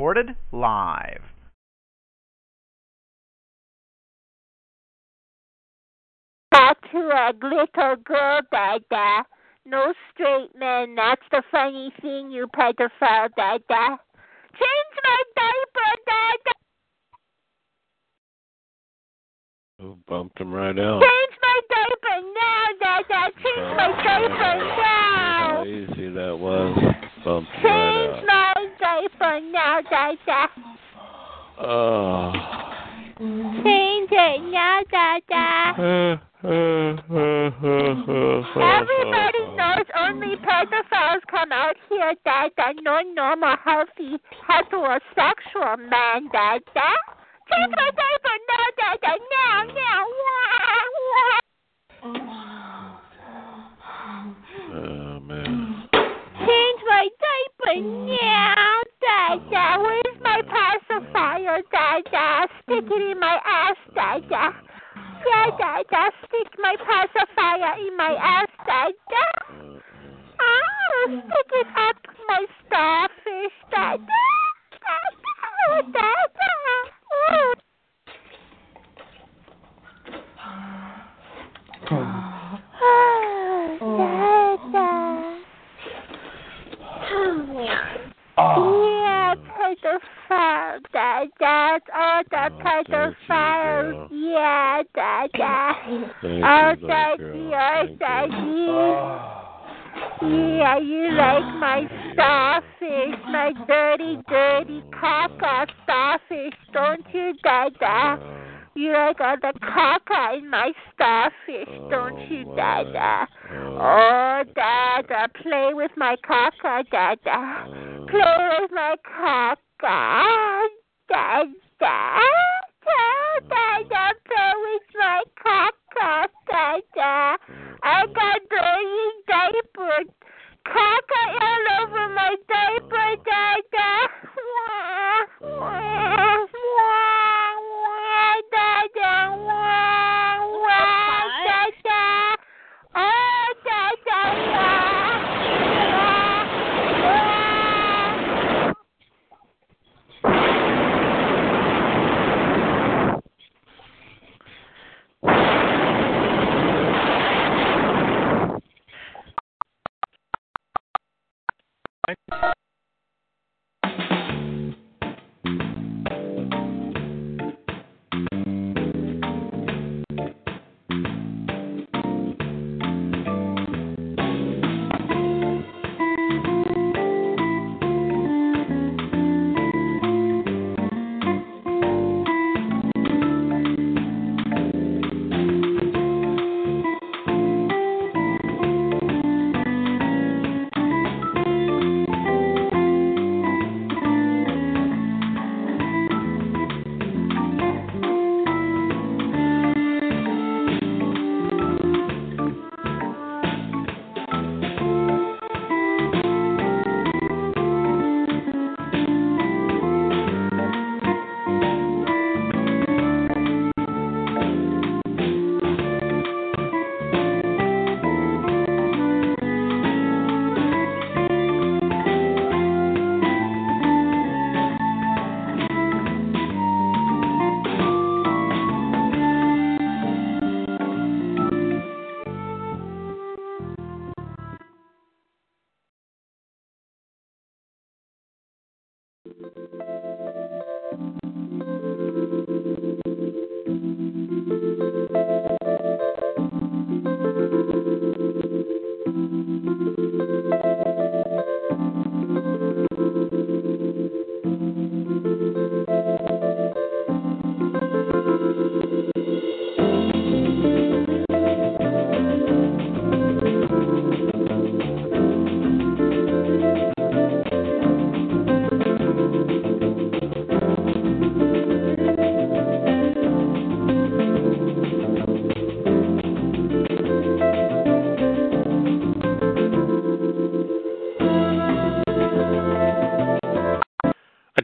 Recorded live. Talk to a little girl, Dada. No straight man. That's the funny thing, you pedophile, Dada. Change my diaper, Dada. Who bumped him right out? Change my diaper now, Dada. Change my diaper now. How easy that was. Bumped him Change right my diaper now, Dada. out. Oh. Change it now, Dada. Everybody knows only pedophiles come out here, Dada. No normal, healthy, heterosexual man, Dada. Oh, Change my diaper now, Dada. Now, now. Wah, wah. Oh man. Change my diaper now, Dada. Where's my pacifier, Dada? Stick it in my ass, Dada. Yeah, Dada. Stick my pacifier in my ass, Dada. Ah, stick it up my starfish, Dada. Dada, Dada. Ooh. Dada. Yeah, pedophile, Dada. All the pedophiles. Yeah, Dada. Thank Oh, you, girl. oh, Thank you. Daddy. Yeah, you like my starfish, my dirty, dirty caca starfish, don't you, Dada? You like all the caca in my starfish, don't you, Oh, Dada? Oh. Oh, Dada, play with my caca, Dada. Oh. With my caca, Dada. Tell Dada, play with my. I got dirty diaper. Caca all over my diaper,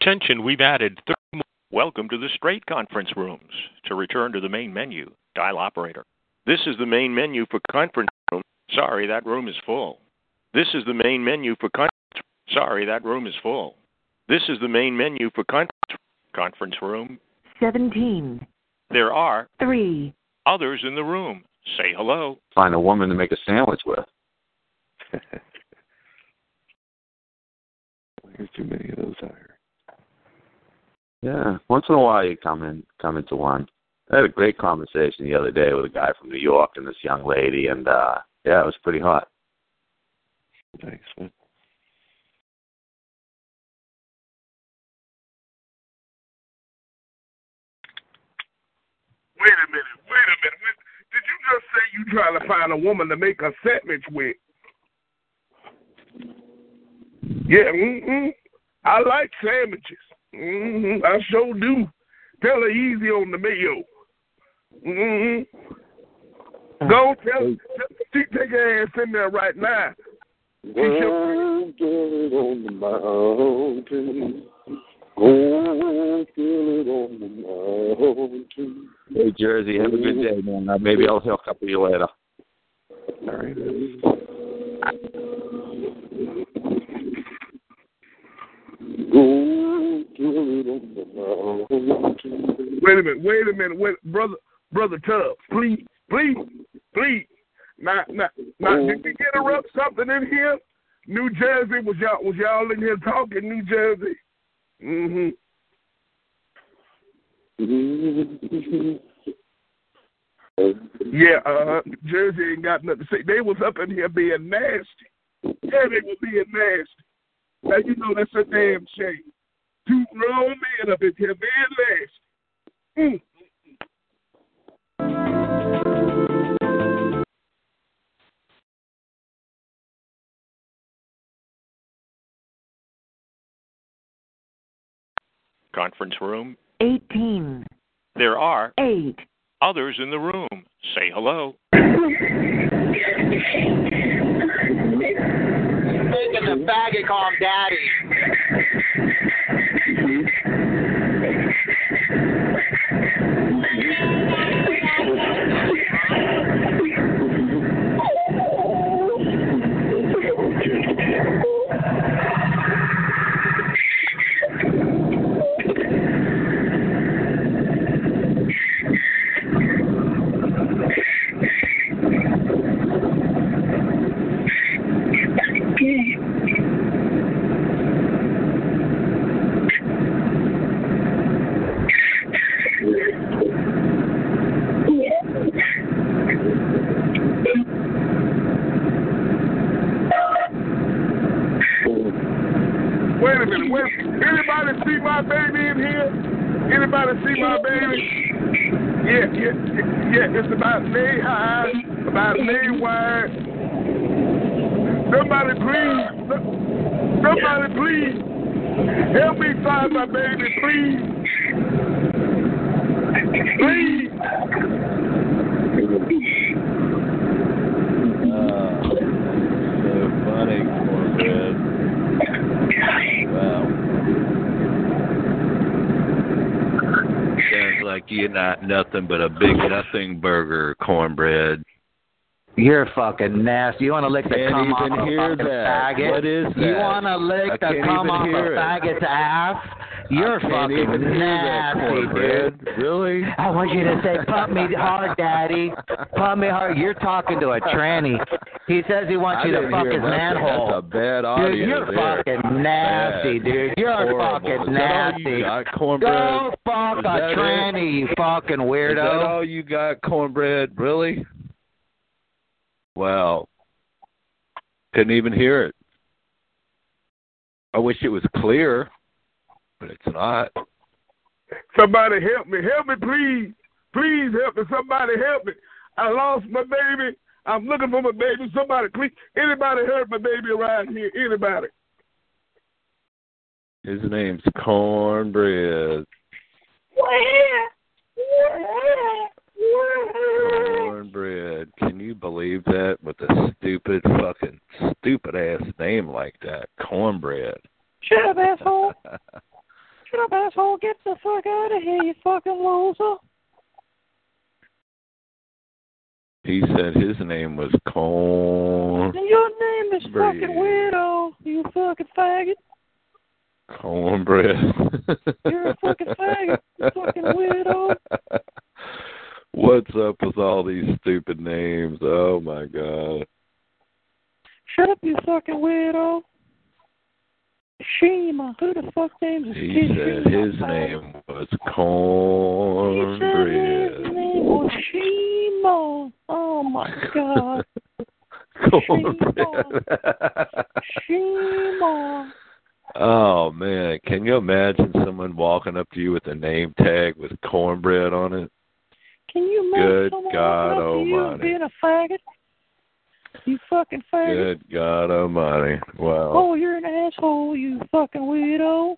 Attention, we've added 30 more. Welcome to the straight conference rooms. To return to the main menu, dial operator. This is the main menu for conference room. Sorry, that room is full. This is the main menu for conference. Sorry, that room is full. This is the main menu for conference conference room. 17, There are 3, others in the room. Say hello. Find a woman to make a sandwich with. There's too many of those out here. Yeah, once in a while you come in, come into one. I had a great conversation the other day with a guy from New York and this young lady, and uh yeah, it was pretty hot. Thanks, man. Wait a minute, wait a minute. Wait, did you just say you trying to find a woman to make a sandwich with? Yeah, mm-hmm. I like sandwiches. Mm-hmm. I sure do. Tell her easy on the mayo. Mm-hmm. Go tell she take her ass in there right now. She should- Go get it on the mountain. Go get it on the mountain. Hey Jersey, have a good day, man. Uh, maybe I'll hook up with you later. All right. Go Wait a minute, wait a minute, wait, brother, brother Tubbs, please, please, please. Now, now, now, did we interrupt something in here? New Jersey, was y'all was y'all in here talking New Jersey? Mm-hmm. Yeah, uh, Jersey ain't got nothing to say. They was up in here being nasty. Yeah, they were being nasty. Now you know that's a damn shame. Two grown men up in here being nasty. Mm. Conference room. 18, There are 8, others in the room. Say hello. Making the faggot call daddy. Yeah, yeah, yeah. It's about knee high, about knee wide. Somebody please, somebody please, help me find my baby, please, please. Oh, so funny, cornbread. Wow. You're not nothing but a big nothing burger, cornbread. You're fucking nasty. You want to lick the Can't cum off a fucking that. faggot? What is You want to I lick the cum off a it. faggot's ass? You're fucking even hear that, nasty, dude. Really? I want you to say, pump me hard, daddy. Pump me hard. You're talking to a tranny. He says he wants I you to fuck his manhole. That's a bad audio Dude, you're there. fucking nasty, Bad. dude. You're Horrible. fucking Is that all nasty. Go fuck a that it? tranny, you fucking Is that all you got, cornbread? Really? Wow. Couldn't even hear it. I wish it was clear, but it's not. Somebody help me. Help me, please. Please help me. Somebody help me. I lost my baby. I'm looking for my baby. Somebody, please. Anybody hurt my baby around here? Anybody? His name's Cornbread. Cornbread. Can you believe that with a stupid fucking stupid ass name like that? Cornbread. Shut up, asshole. Shut up, asshole. Get the fuck out of here, you fucking loser. He said his name was Corn. Your name is Bread. fucking weirdo, you fucking faggot. Cornbread. You're a fucking faggot, you fucking weirdo. What's up with all these stupid names? Oh my god. Shut up, you fucking weirdo. Shima. Who the fuck names is He said his name was He said his Cornbread. name was Shima. Oh my god. Cornbread. Shima. oh man, can you imagine someone walking up to you with a name tag with cornbread on it? Can you imagine Good someone God walking up to you Almighty. being a faggot? You fucking faggot. Good God Almighty! Wow. Oh, you're an asshole, you fucking weirdo.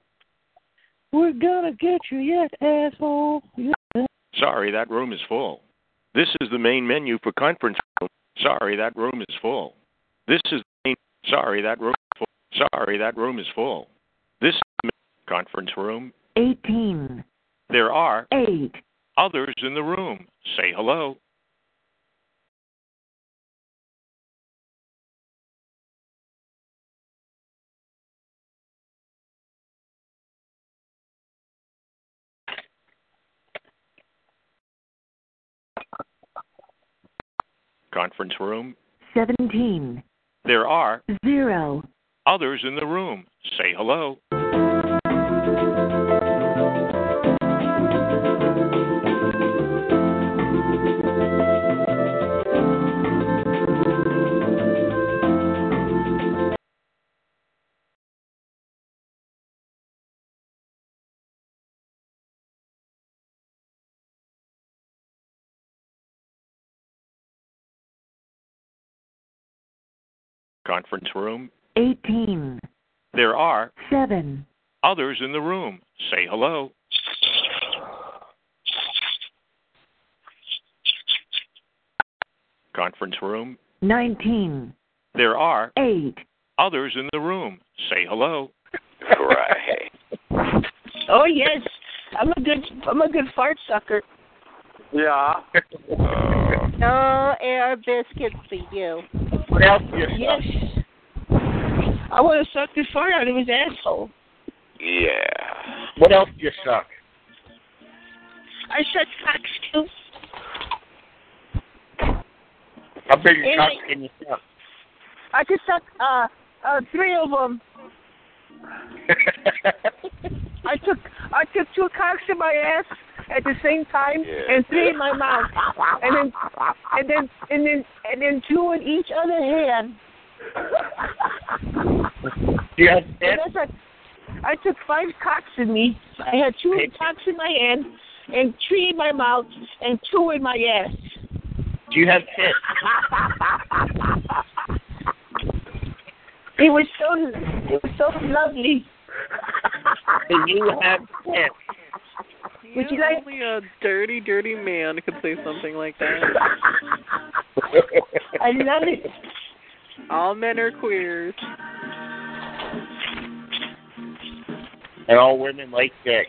We're gonna get you yet, asshole. You Sorry, that room is full. This is the main menu for conference room. Sorry, that room is full. This is the main. Sorry, that room is full. Sorry, that room is full. This is the main conference room. 18. There are 8. others in the room. Say hello. Conference room. 17. There are 0. others in the room. Say hello. Conference room. 18. There are 7. others in the room. Say hello. Conference room. 19. There are 8. others in the room. Say hello. Right. Oh yes, I'm a good I'm a good fart sucker. Yeah. Uh, no air biscuits for you. What else Yes. I want to suck the fart out of his asshole. Yeah. What else do you suck? I suck cocks too. How big a cock can you suck? I could suck uh uh three of them. I took I took two cocks in my ass at the same time Yeah. and three in my mouth, and then and then and then and then two in each other hand. you have And that's like I took five cocks in me. I had two cocks in my hand and three in my mouth and two in my ass. Do you have tits? It was so it was so lovely. Do you have tits? Would you like? Only a dirty, dirty man could say something like that. I love it. All men are queers. And all women like dick.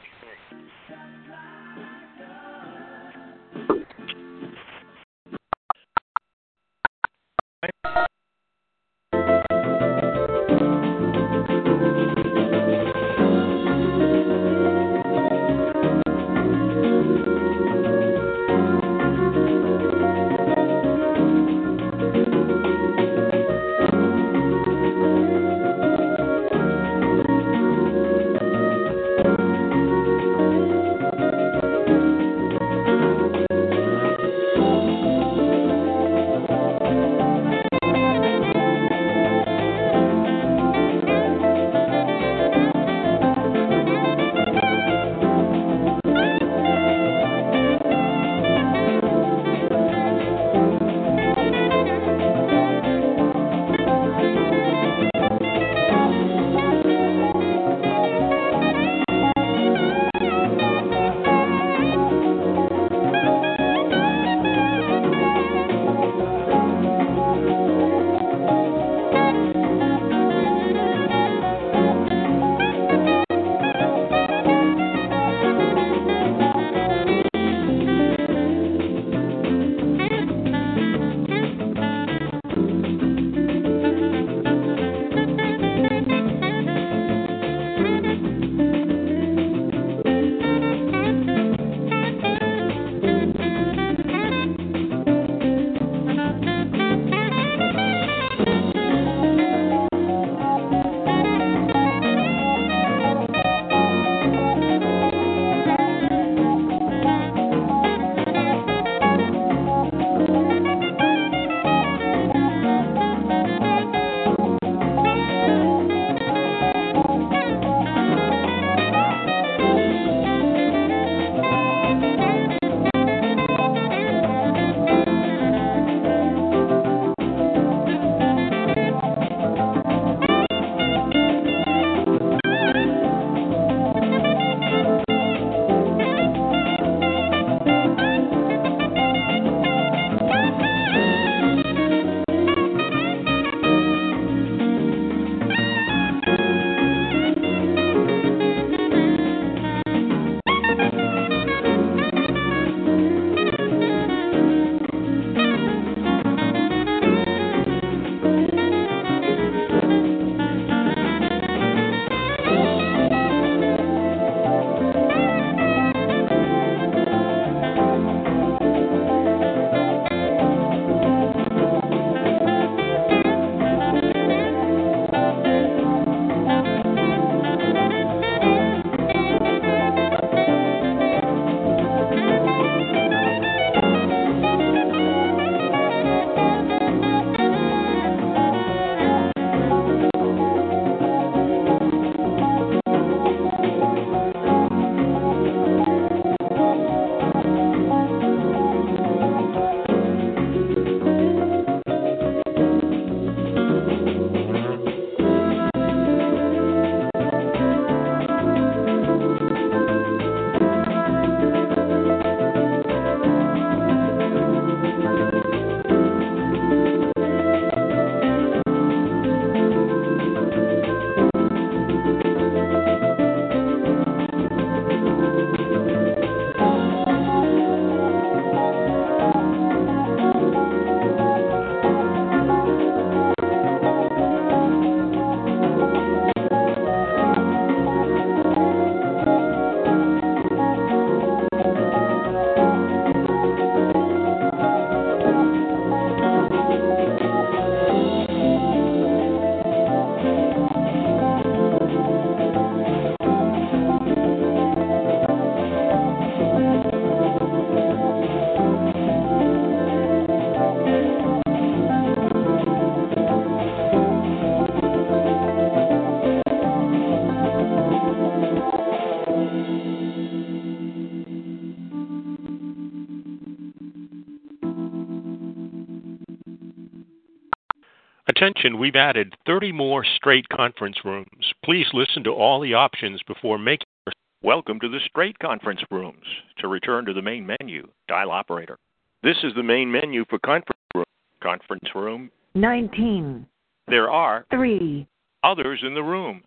Attention, we've added 30 more straight conference rooms. Please listen to all the options before making your Welcome to the straight conference rooms. To return to the main menu, dial operator. This is the main menu for conference room. Conference room. 19, There are 3, others in the room.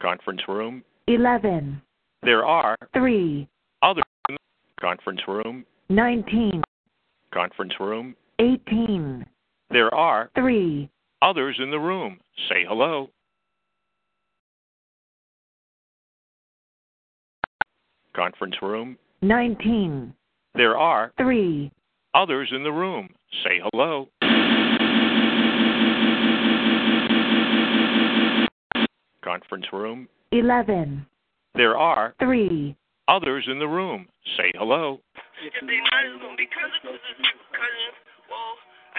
Conference room. 11, There are 3, others in the conference room. 19, Conference room. 18, There are 3, others in the room. Say hello. Conference room. 19, There are 3, others in the room. Say hello. Conference room. 11, There are 3, others in the room. Say hello.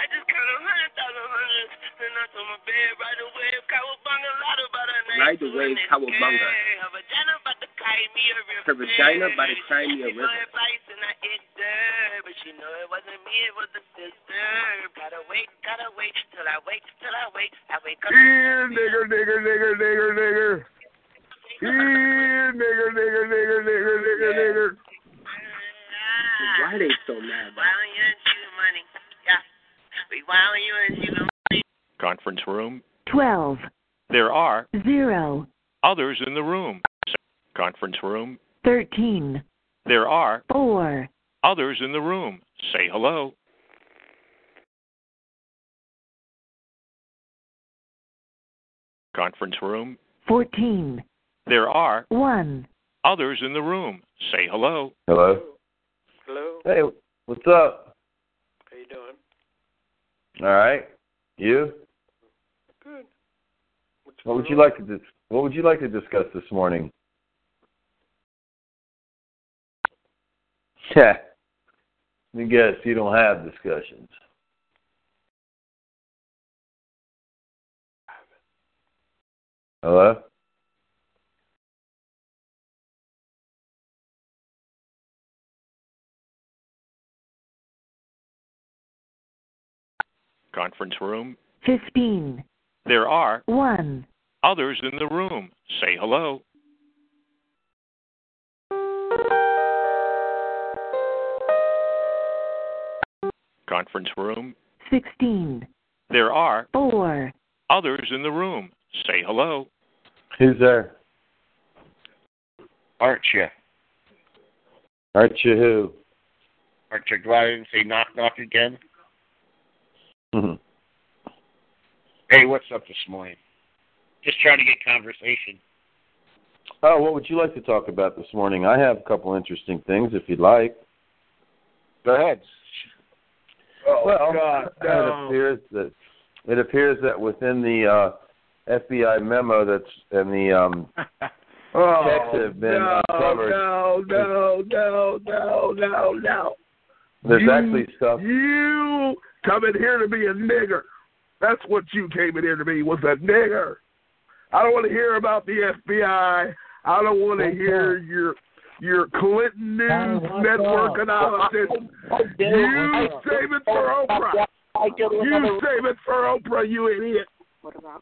I just count a hundred thousand hundreds. Then I told my bed right away. Cowabunga, lot about a night. Ride the wave, cowabunga. Her vagina about to carry me a river. Her vagina about to carry me a She river. know advice and I hit her, but she know it wasn't me, it was the sister. Gotta wait, gotta wait till I wait, till I wait. I wake up. Here, nigger, nigger, nigger, nigger, nigger. Here, nigger, nigger, nigger, nigger, nigger, nigger. Why are they so mad? Why don't Wait, why you and you money? Conference room. 12, There are 0, others in the room. Conference room. 13, There are 4, others in the room. Say hello. Conference room. 14, There are 1, others in the room. Say hello. Hello. Hello. Hey, what's up? How you doing? All right. You? Good. What's What would you on? like to dis- What would you like to discuss this morning? Yeah. Let me guess. You don't have discussions. Hello. Conference room. 15, There are 1, others in the room. Say hello. Conference room. 16, There are 4, others in the room. Say hello. Who's there? Aren't you? Aren't you who? Aren't you glad I didn't say knock knock again? Mhm. Hey, what's up this morning? Just trying to get conversation. Oh, what would you like to talk about this morning? I have a couple interesting things if you'd like. Go ahead. Oh, well, God, it appears that it appears that within the uh, FBI memo that's and the um, Oh, checks have been no, uncovered. no, no, no, no, no, no. There's You- actually stuff. You coming here to be a nigger. That's what you came in here to be, was a nigger. I don't want to hear about the FBI. I don't want to hear your your Clinton News Network analysis. You save it for Oprah. You save it for Oprah, you idiot.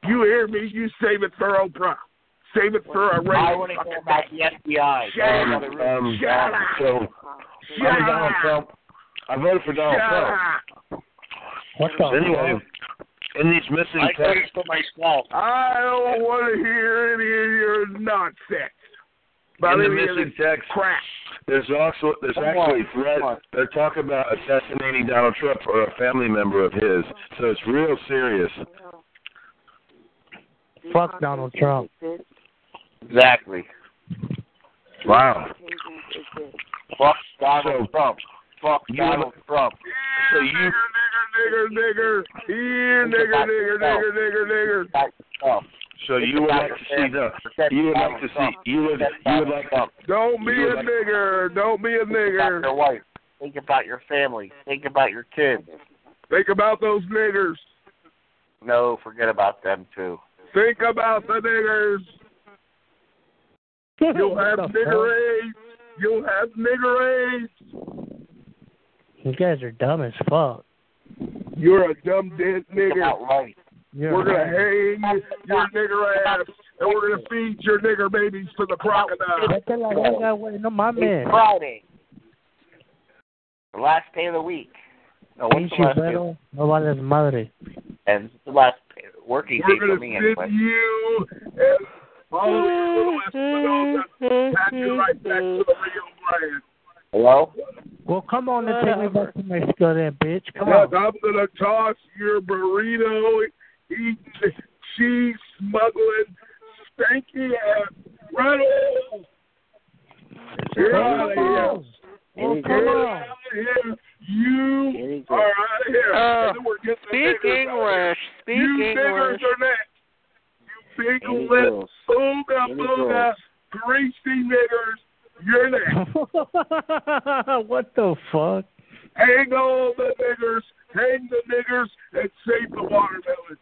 You hear me? You save it for Oprah. Save it for a I radio. want to hear about the FBI. Shut up. Um, Shut up. so, Shut I'm Donald up. Trump. I voted for Donald Shut Trump. up. What's up? Anyway, in these missing I texts, for myself. I don't want to hear any of your nonsense. About in the missing this text, crap. there's also there's Come actually on, threat. They're talking about assassinating Donald Trump or a family member of his. So it's real serious. Fuck Donald Trump. Exactly. Wow. Fuck Donald Trump. Fuck you- Donald Trump. So you Nigger, nigger, here, nigger, nigger, nigger, nigger, nigger. so you would like to see the you would like to see you would you would like Don't be a like- nigger. Don't be a nigger. Think about your nigger. wife. Think about your family. Think about your kids. Think about those niggers. No, forget about them too. Think about the niggers. You'll have What nigger AIDS. You'll have nigger AIDS. You guys are dumb as fuck. You're a dumb dead Think nigger. about life. You're we're gonna right. hang your nigger ass, and we're gonna feed your nigger babies to the crocodile. Vete a la no mames. It's Friday. The last day of the week. No, what's the Pinche last day? güero, no vales madre. And it's the last working We're day for gonna me send anyway. you and all of your little Espinosa, pack you right back to the Rio Grande. Hello? Well, come on and take me back to Mexico then, bitch. Come Look, on. I'm gonna toss your burrito, eating, cheese smuggling, stanky ass right on. Get out of here. Well, Get come on. out of here. You are out of here. Uh, and then we're Speak niggers out of English. Speak. You niggers English. are next. You big Any lip, girls? booga booga, greasy niggers. You're next. what the fuck? Hang all the niggers, hang the niggers, and save the watermelon.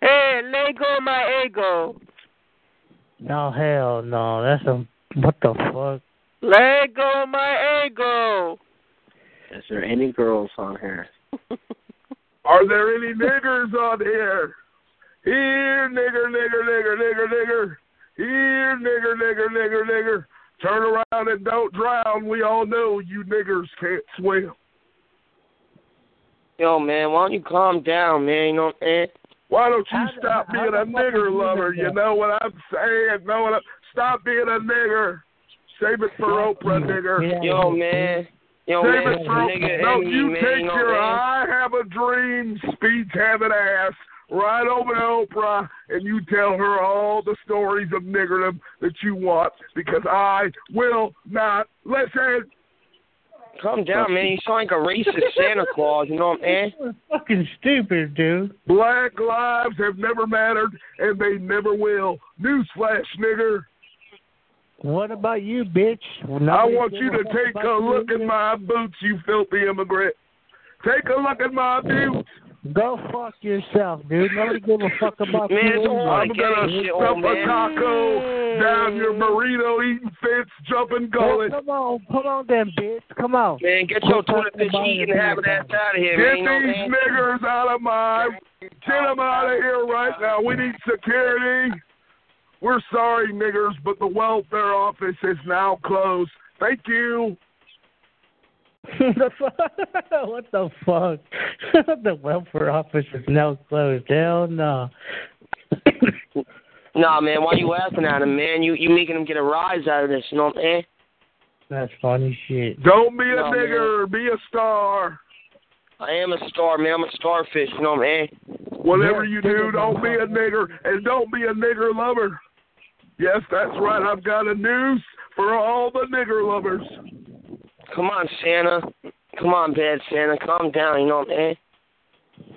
Hey, let go my ego. No, hell no. That's a. What the fuck? Let go my ego. Is there any girls on here? Are there any niggers on here? Here, nigger, nigger, nigger, nigger, nigger. Here, nigger, nigger, nigger, nigger. Turn around and don't drown. We all know you niggers can't swim. Yo, man, why don't you calm down, man? You know what I'm saying? Why don't you stop being a nigger lover? You know what I'm saying? Know what I'm, stop being a nigger. Save it for Oprah, nigger. Yo, man. Yo, Save man, it for nigga No, envy, you man, take you know your what I have a dream speech having ass right over to Oprah and you tell her all the stories of niggerdom that you want because I will not listen. Calm down, man. You sound like a racist Santa Claus, you know what I'm saying? Fucking stupid, dude. Black lives have never mattered and they never will. Newsflash, nigger. What about you, bitch? I want you to take a look at my boots, you filthy immigrant. Take a look at my boots. Go fuck yourself, dude. Nobody give a fuck about Man, you. it's I'm gonna stuff a taco down your burrito eating fence jumping Well, gullet. come on, come on then, bitch. Come on. Man, get your tuna fish eating habit ass out of here, Get man. You know these saying? niggers out of my get them out of here right now. We need security. We're sorry, niggers, but the welfare office is now closed. Thank you. The fu- what the fuck? the welfare office is now closed. Hell no. Nah, man, why you laughing at him, man? You you making him get a rise out of this, you know what I'm saying? That's funny shit. Don't be a No, nigger. Be a star. I am a star, man. I'm a starfish, you know what I'm saying? Whatever you do, don't be a nigger, and don't be a nigger lover. Yes, that's right. I've got a news for all the nigger lovers. Come on, Santa. Come on, bad Santa. Calm down, you know what I'm saying?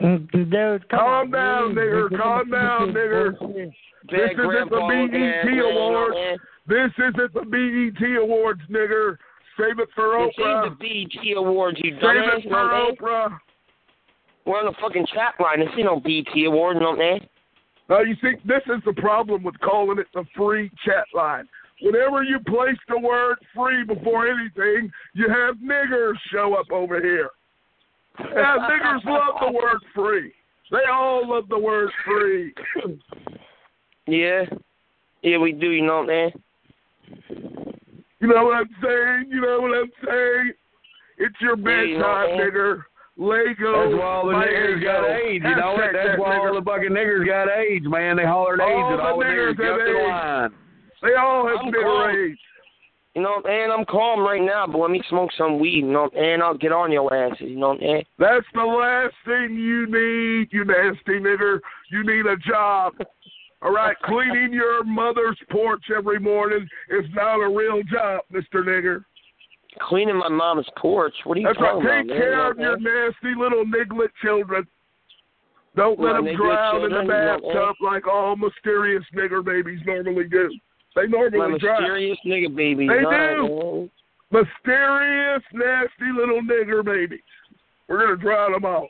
Mm, Dude, come Calm on, down, dude. nigger. Calm down, nigger. This isn't the grandpa looking ass, BET Awards. what I'm saying? This isn't the BET Awards, nigger. Save it for This Oprah. ain't the BET Awards, you Save dumbass, it what I'm for? Oprah. We're on the fucking chat line. This ain't no BET Award, you know what saying? Now, you see, this is the problem with calling it the free chat line. Whenever you place the word free before anything, you have niggers show up over here. Yeah, niggers love the word free. They all love the word free. Yeah. Yeah, we do, you know what I'm saying? You know what I'm saying? You know what I'm saying? It's your Yeah, you know bedtime, nigger. Lego. That's why all the my niggers got ego. AIDS. You know Hashtag what? That's that why all the fucking niggers got AIDS, man. They hollered AIDS All and the all the niggers niggers jumped have in AIDS. line. They all have I'm nigger calm. AIDS. You know what I'm saying? I'm calm right now, but let me smoke some weed, you know what I'm saying? I'll get on your asses, you know what I'm saying? That's the last thing you need, you nasty nigger. You need a job. All right, cleaning your mother's porch every morning is not a real job, Mr. Nigger. Cleaning my mom's porch. What are you That's right. talking about, Take man? care of your nasty little niglet children. Don't let My them drown in children, the you know bathtub like all mysterious nigger babies normally do. They? My normally drown. mysterious nigga baby. They do. Mysterious, nasty little nigger babies. We're gonna drown them all.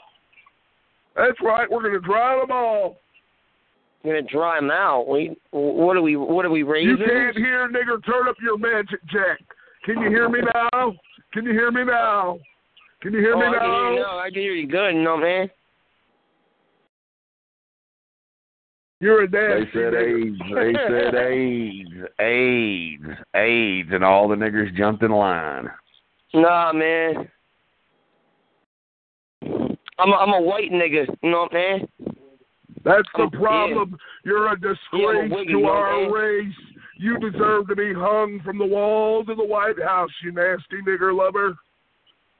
That's right. We're gonna drown them all. I'm gonna dry them out. We, what are we? What are we You can't hear, nigger. Turn up your magic jack. Can you hear me now? Can you hear me now? Can you hear oh, me I can hear now? you now. I can hear you good. You know You're a They said nigger. AIDS. They said AIDS. AIDS. AIDS. And all the niggers jumped in line. Nah, man. I'm a, I'm a white nigga. You know what I'm saying? That's the I'm- problem. You're a disgrace but wait, to you know, our man. race. You deserve to be hung from the walls of the White House, you nasty nigger lover.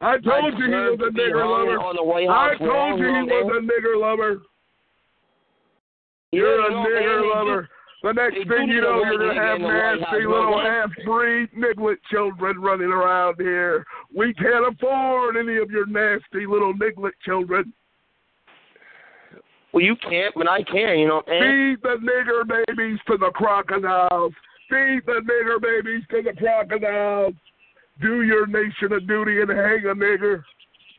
I told you he was a nigger lover. on the White I told wall, you he was a nigger lover. You're a nigger lover. The next thing you know, you're gonna have in the White nasty little half-breed niglet children running around here. We can't afford any of your nasty little niglet children. Well, you can't, but I can. You know Feed the nigger babies to the crocodiles. Feed the nigger babies to the crocodiles. Do your nation a duty and hang a nigger.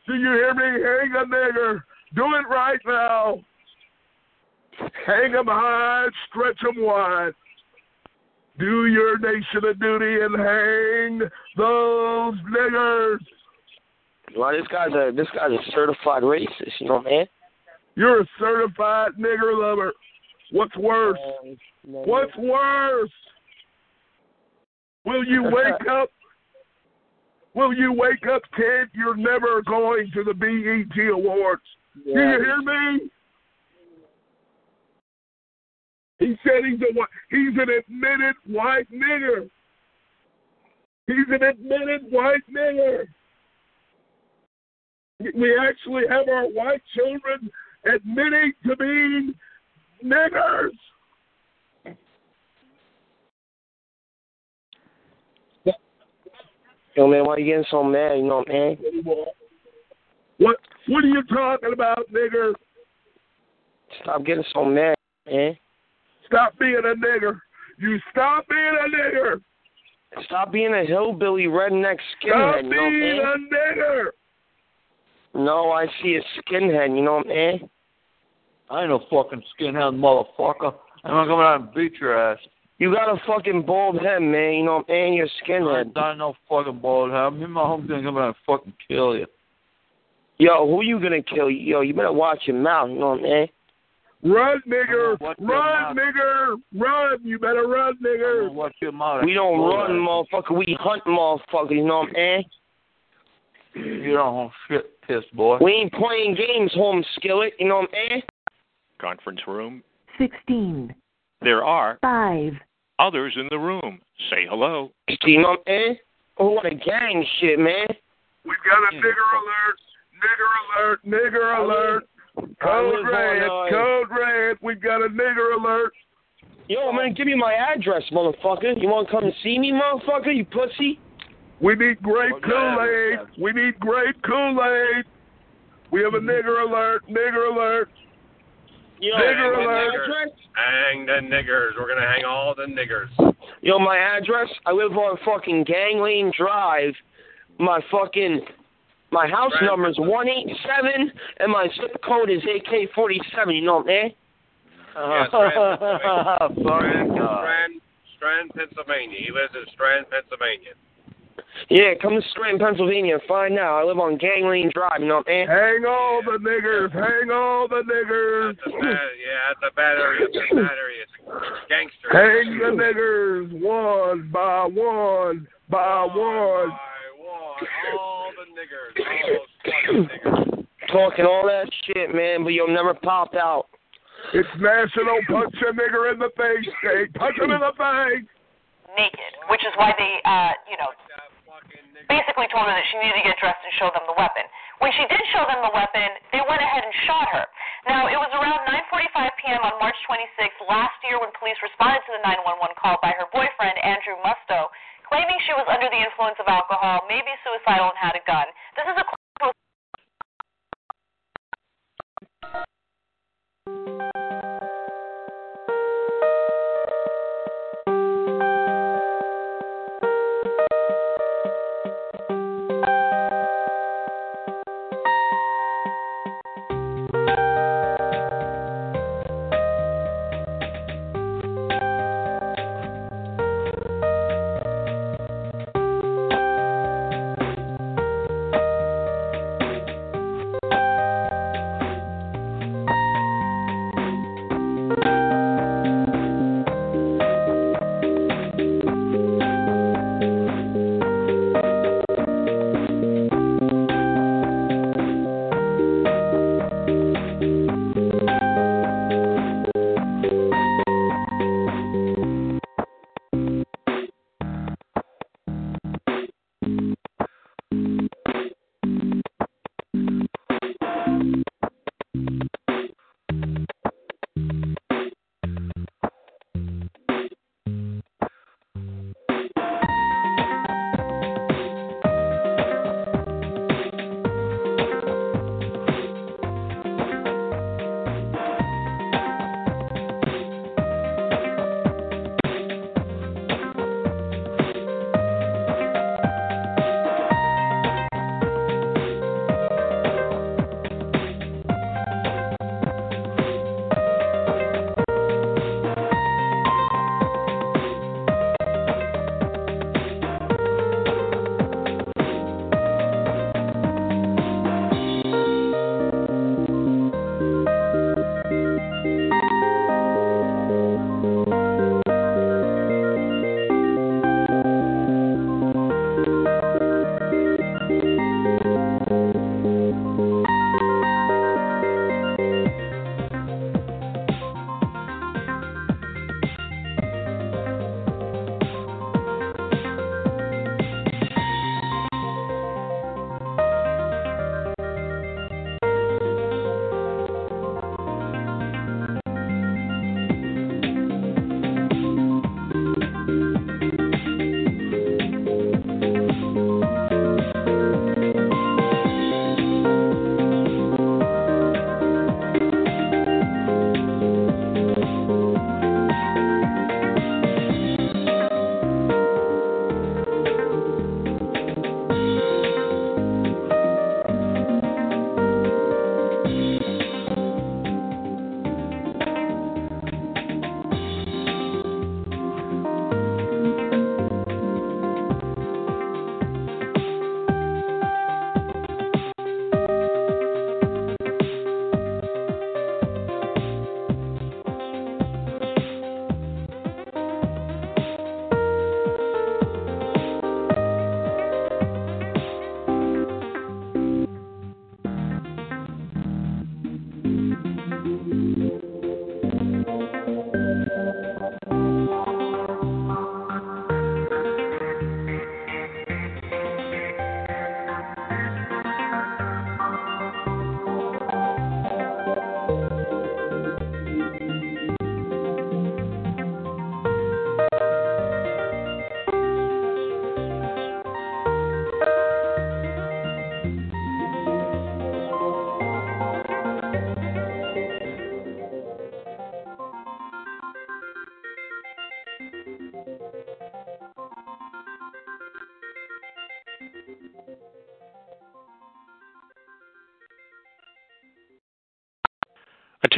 Do you hear me? Hang a nigger. Do it right now. Hang 'em high, stretch 'em wide. Do your nation a duty and hang those niggers. Well, this guy's a this guy's a certified racist. You know what I'm? You're a certified nigger lover. What's worse? What's worse? Will you wake up? Will you wake up, kid? You're never going to the BET Awards. Do you hear me? He said he's a he's an admitted white nigger. He's an admitted white nigger. We- actually have our white children admitting to being niggers. Yo, man, why you getting so mad? You know what I'm? What what are you talking about, nigger? Stop getting so mad, man. Stop being a nigger. You stop being a nigger. Stop being a hillbilly redneck Stop skinhead. You know being a nigger. No, I see a skinhead. You know what I'm saying? I ain't no fucking skinhead motherfucker. I'm not coming out and beat your ass. You got a fucking bald head, man. You know what I'm saying? You're a I skinhead. ain't got no fucking bald head. Me and my homie gonna come out and fucking kill you. Yo, who you gonna kill? Yo, you better watch your mouth. You know what I'm saying? Run, nigger. Run, mouth. nigger. Run. You better run, nigger. Watch your mouth. We don't run, motherfucker. We hunt, motherfucker. You know what I'm saying? You don't shit, piss boy. We ain't playing games, home skillet. You know what I'm saying? Conference room. 16, There are 5, others in the room. Say hello. You know what I'm saying? Oh, what a gang shit, man. We've got a nigger alert. Nigger alert. Nigger alert. Code live on, red. uh, Code red. We've got a nigger alert. Yo, man, give me my address, motherfucker. You want to come and see me, motherfucker? You pussy? We need grape Kool-Aid. We need grape Kool-Aid. We have a nigger alert. Nigger alert. Yo, Nigger my alert. address? Hang the niggers. We're gonna hang all the niggers. Yo, my address? I live on fucking Gang Lane Drive. My fucking my house Right. number is one eight seven, and my zip code is AK forty seven. You know what I'm saying? Yeah, Strand, Strand, Strand, Strand, Pennsylvania. He lives in Strand, Pennsylvania. Yeah, come to Scranton, Pennsylvania and find out. I live on Gang Lane Drive. You know what I'm saying? Hang all the niggers. Hang all the niggers. That's a bad, yeah, that's a bad area. That's a bad area. It's a gangster. Hang the niggers one by one by one. All the niggers. All niggers. Talking all that shit, man, but you'll never pop out. It's National Punch a Nigger in the Face Day. Punch him in the face. naked, which is why they, uh, you know, basically told her that she needed to get dressed and show them the weapon. When she did show them the weapon, they went ahead and shot her. Now, it was around 9:45 p.m. on March 26th last year when police responded to the 911 call by her boyfriend Andrew Musto, claiming she was under the influence of alcohol, maybe suicidal, and had a gun. This is a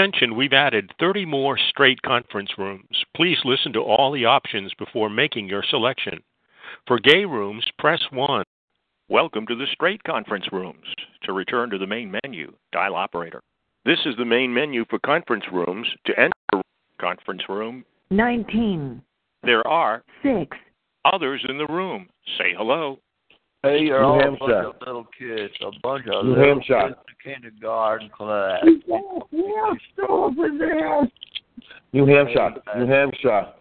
Attention, we've added 30 more straight conference rooms. Please listen to all the options before making your selection. For gay rooms, press 1. Welcome to the straight conference rooms. To return to the main menu, dial operator. This is the main menu for conference rooms. To enter a conference room, 19, there are 6, others in the room. Say hello. Hey, you're New all a bunch of little kids, a bunch of New little Hampshire. kids in kindergarten class. New Hampshire. New Hampshire.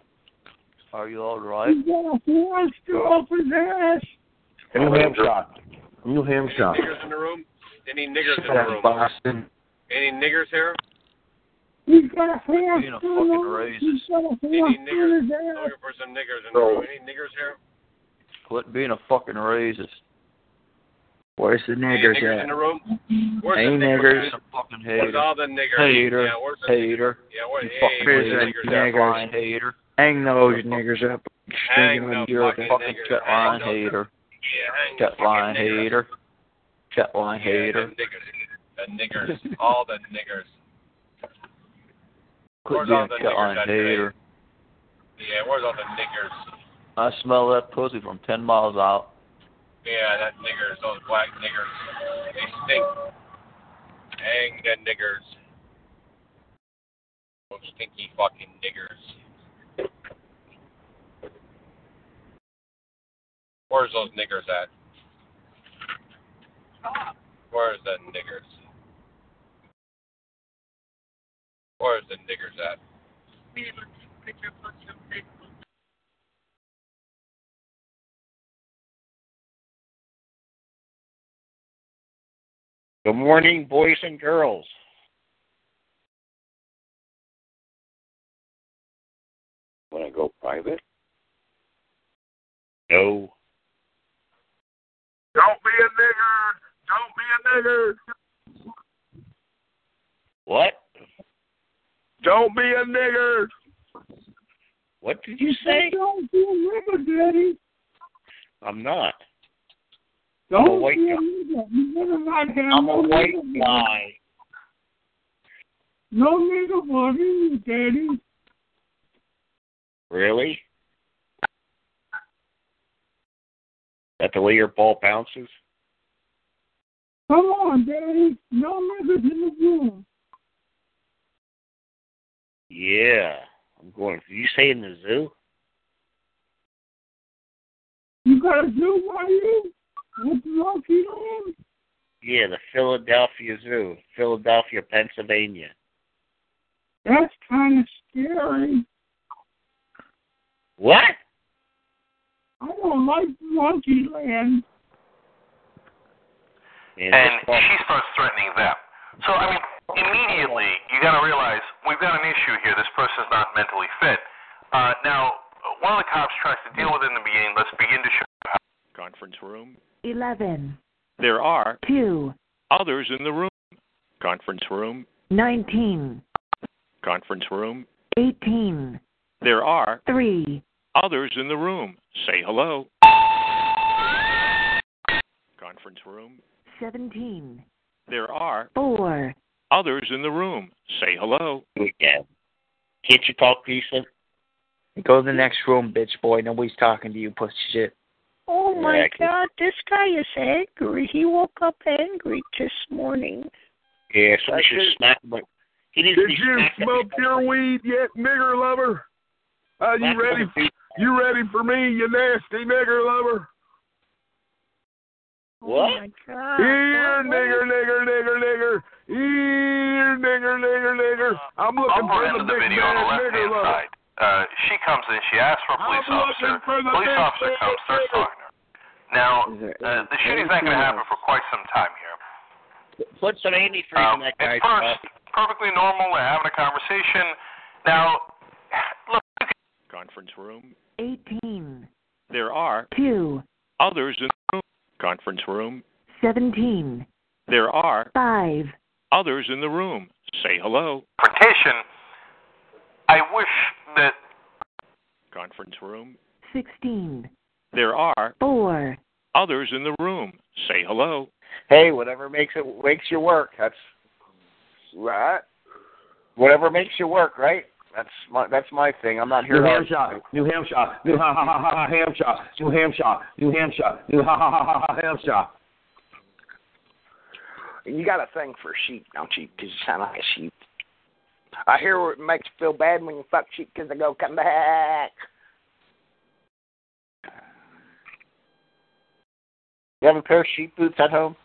Are you all right? New Hampshire. New Hampshire. Any niggers in the room? Any niggers in the room? Boston. Any niggers here? Being a fucking racist. Any niggers? Looking for some niggers in the room. Any niggers here? Quit being a fucking racist. Where's the niggers niggers at? in the room? Where's Hey, the niggers. A fucking hater. Where's all the niggers? Hater. Yeah, where's the Hater. Yeah, where, You hey, fucking where's Where's the niggers at? hater. Hang those niggers up. Hang Stinking the You're a fucking niggers. Hang line hater. Yeah, hang the Cat fucking line hater. Cat line Yeah, hater. the niggers. The niggers. all the niggers. Quit Where's being all a the cat line hater. Yeah, where's all the niggers? I smell that pussy from ten miles out. Yeah, that niggers, those black niggers. They stink. Hang the niggers. Those stinky fucking niggers. Where's those niggers at? Where's the niggers? Where's the niggers at? Good morning, boys and girls. Want to go private? No. Don't be a nigger. Don't be a nigger. What? Don't be a nigger. What did you say? Don't be a nigger, Daddy. I'm not. Don't I'm a white guy. nigger. You better not I'm a no white guy. No blood in you, Daddy. Really? That the way your ball bounces? Come on, Daddy. No niggers in the room. Yeah. I'm going. Did you say in the zoo? You got a zoo by you? What's Monkey Land? Yeah, the Philadelphia Zoo, Philadelphia, Pennsylvania. That's kind of scary. What? I don't like Monkey Land. And she starts threatening them. So I mean, immediately you got to realize we've got an issue here. This person's not mentally fit. Uh, now, one of the cops tries to deal with it in the beginning. Let's begin to show you how. Conference room. 11, There are 2, others in the room. Conference room. 19, Conference room. 18, There are 3, others in the room. Say hello. Conference room. 17, There are 4, others in the room. Say hello. Yeah. Can't you talk decent? Go to the next room, bitch boy. Nobody's talking to you, pussy shit. Oh my Yeah, can- God, this guy is angry. He woke up angry this morning. Yeah, somebody should smack him. But he needs Did be you smoke your weed yet, nigger lover? Are you ready? You ready for me, you nasty nigger lover? Oh, what? Oh my God. Here, nigger, nigger, nigger, nigger. Here, nigger, nigger, nigger. I'm looking Upper for the of the big video on the left nigger hand lover. side. Uh, she comes in. She asks for a police I'm officer. the Police officer comes, starts talking to her. Now, uh, the shooting's not going to happen for quite some time here. Put some antifreeze Um, in that guy's at first, mouth. perfectly normal. We're having a conversation. Now, look, Conference room. 18, There are 2, others in the room. Conference room. 17, There are 5, others in the room. Say hello. confrontation. I wish that Conference room. 16, There are 4, others in the room. Say hello. Hey, whatever makes it makes you work. That's right. Whatever makes you work, right? That's my that's my thing. I'm not here. New to Hampshire, New Hampshire, New ha ha ha ha ha Hampshire, New Hampshire, New Hampshire, New ha ha ha ha ha Hampshire. You got a thing for sheep, don't you? 'Cause you sound like a sheep. I hear it makes you feel bad when you fuck sheep 'cause they go come back. You have a pair of sheep boots at home?